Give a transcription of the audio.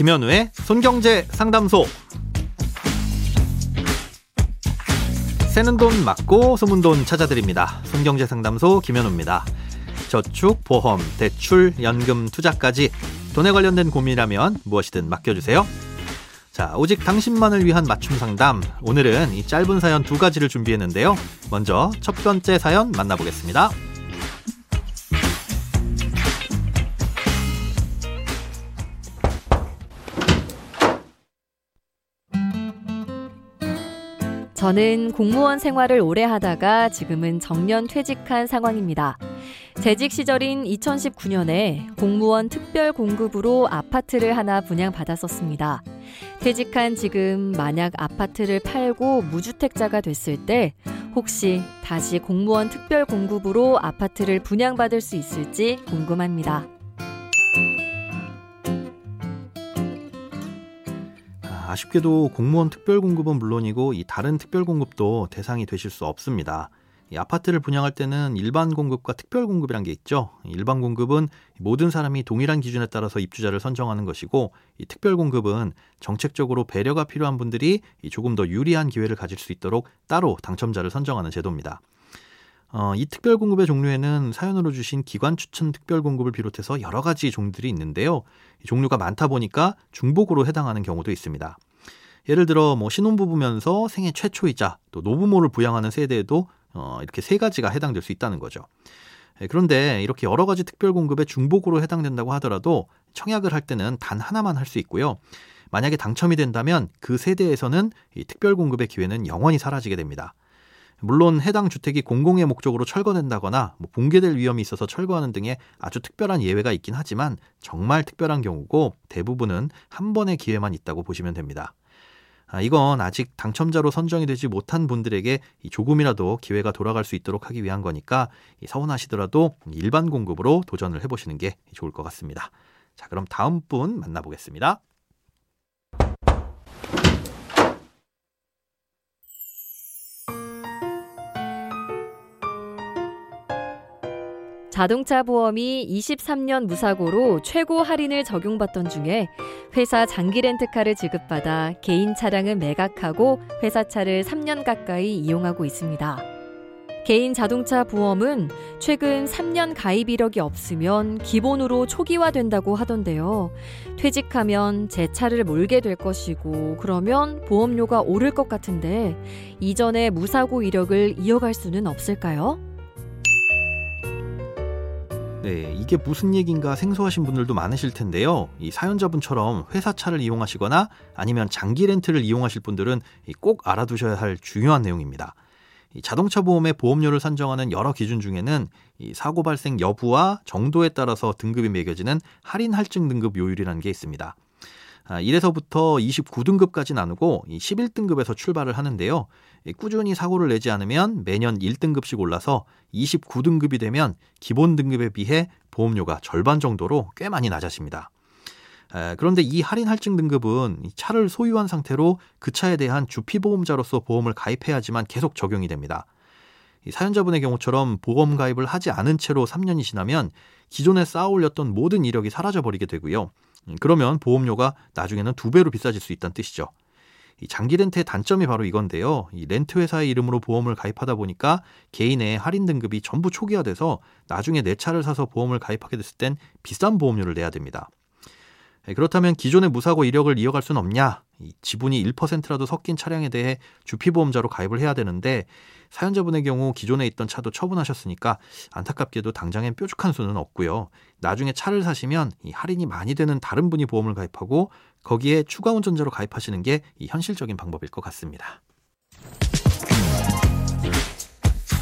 김현우의 손경제 상담소. 새는 돈 맞고 숨은 돈 찾아드립니다. 손경제 상담소 김현우입니다. 저축, 보험, 대출, 연금, 투자까지 돈에 관련된 고민이라면 무엇이든 맡겨주세요. 자, 오직 당신만을 위한 맞춤 상담. 오늘은 이 짧은 사연 두 가지를 준비했는데요. 먼저 첫 번째 사연 만나보겠습니다. 저는 공무원 생활을 오래 하다가 지금은 정년 퇴직한 상황입니다. 재직 시절인 2019년에 공무원 특별 공급으로 아파트를 하나 분양받았었습니다. 퇴직한 지금 만약 아파트를 팔고 무주택자가 됐을 때 혹시 다시 공무원 특별 공급으로 아파트를 분양받을 수 있을지 궁금합니다. 아쉽게도 공무원 특별공급은 물론이고 이 다른 특별공급도 대상이 되실 수 없습니다. 이 아파트를 분양할 때는 일반 공급과 특별 공급이란 게 있죠. 일반 공급은 모든 사람이 동일한 기준에 따라서 입주자를 선정하는 것이고 이 특별 공급은 정책적으로 배려가 필요한 분들이 조금 더 유리한 기회를 가질 수 있도록 따로 당첨자를 선정하는 제도입니다. 어, 이 특별 공급의 종류에는 사연으로 주신 기관 추천 특별 공급을 비롯해서 여러 가지 종류들이 있는데요. 종류가 많다 보니까 중복으로 해당하는 경우도 있습니다. 예를 들어 뭐 신혼부부면서 생애 최초이자 또 노부모를 부양하는 세대에도 어, 이렇게 세 가지가 해당될 수 있다는 거죠. 예, 그런데 이렇게 여러 가지 특별 공급에 중복으로 해당된다고 하더라도 청약을 할 때는 단 하나만 할 수 있고요. 만약에 당첨이 된다면 그 세대에서는 이 특별 공급의 기회는 영원히 사라지게 됩니다. 물론 해당 주택이 공공의 목적으로 철거된다거나 뭐 붕괴될 위험이 있어서 철거하는 등의 아주 특별한 예외가 있긴 하지만 정말 특별한 경우고 대부분은 한 번의 기회만 있다고 보시면 됩니다. 아, 이건 아직 당첨자로 선정이 되지 못한 분들에게 조금이라도 기회가 돌아갈 수 있도록 하기 위한 거니까 서운하시더라도 일반 공급으로 도전을 해보시는 게 좋을 것 같습니다. 자, 그럼 다음 분 만나보겠습니다. 자동차 보험이 23년 무사고로 최고 할인을 적용받던 중에 회사 장기 렌트카를 지급받아 개인 차량을 매각하고 회사 차를 3년 가까이 이용하고 있습니다. 개인 자동차 보험은 최근 3년 가입 이력이 없으면 기본으로 초기화된다고 하던데요. 퇴직하면 제 차를 몰게 될 것이고 그러면 보험료가 오를 것 같은데 이전에 무사고 이력을 이어갈 수는 없을까요? 네, 이게 무슨 얘기인가 생소하신 분들도 많으실 텐데요. 이 사연자분처럼 회사 차를 이용하시거나 아니면 장기 렌트를 이용하실 분들은 꼭 알아두셔야 할 중요한 내용입니다. 이 자동차 보험의 보험료를 산정하는 여러 기준 중에는 이 사고 발생 여부와 정도에 따라서 등급이 매겨지는 할인 할증 등급 요율이라는 게 있습니다. 1에서부터 아, 29등급까지 나누고 11등급에서 출발을 하는데요. 꾸준히 사고를 내지 않으면 매년 1등급씩 올라서 29등급이 되면 기본 등급에 비해 보험료가 절반 정도로 꽤 많이 낮아집니다. 그런데 이 할인 할증 등급은 차를 소유한 상태로 그 차에 대한 주피보험자로서 보험을 가입해야지만 계속 적용이 됩니다. 사연자분의 경우처럼 보험 가입을 하지 않은 채로 3년이 지나면 기존에 쌓아 올렸던 모든 이력이 사라져 버리게 되고요. 음, 그러면 보험료가 나중에는 두 배로 비싸질 수 있다는 뜻이죠. 이 장기 렌트의 단점이 바로 이건데요. 이 렌트 회사의 이름으로 보험을 가입하다 보니까 개인의 할인 등급이 전부 초기화돼서 나중에 내 차를 사서 보험을 가입하게 됐을 땐 비싼 보험료를 내야 됩니다. 예, 그렇다면 기존의 무사고 이력을 이어갈 수는 없냐? 지분이 1%라도 섞인 차량에 대해 주피보험자로 가입을 해야 되는데 사연자분의 경우 기존에 있던 차도 처분하셨으니까 안타깝게도 당장엔 뾰족한 수는 없고요. 나중에 차를 사시면 이 할인이 많이 되는 다른 분이 보험을 가입하고 거기에 추가 운전자로 가입하시는 게이 현실적인 방법일 것 같습니다.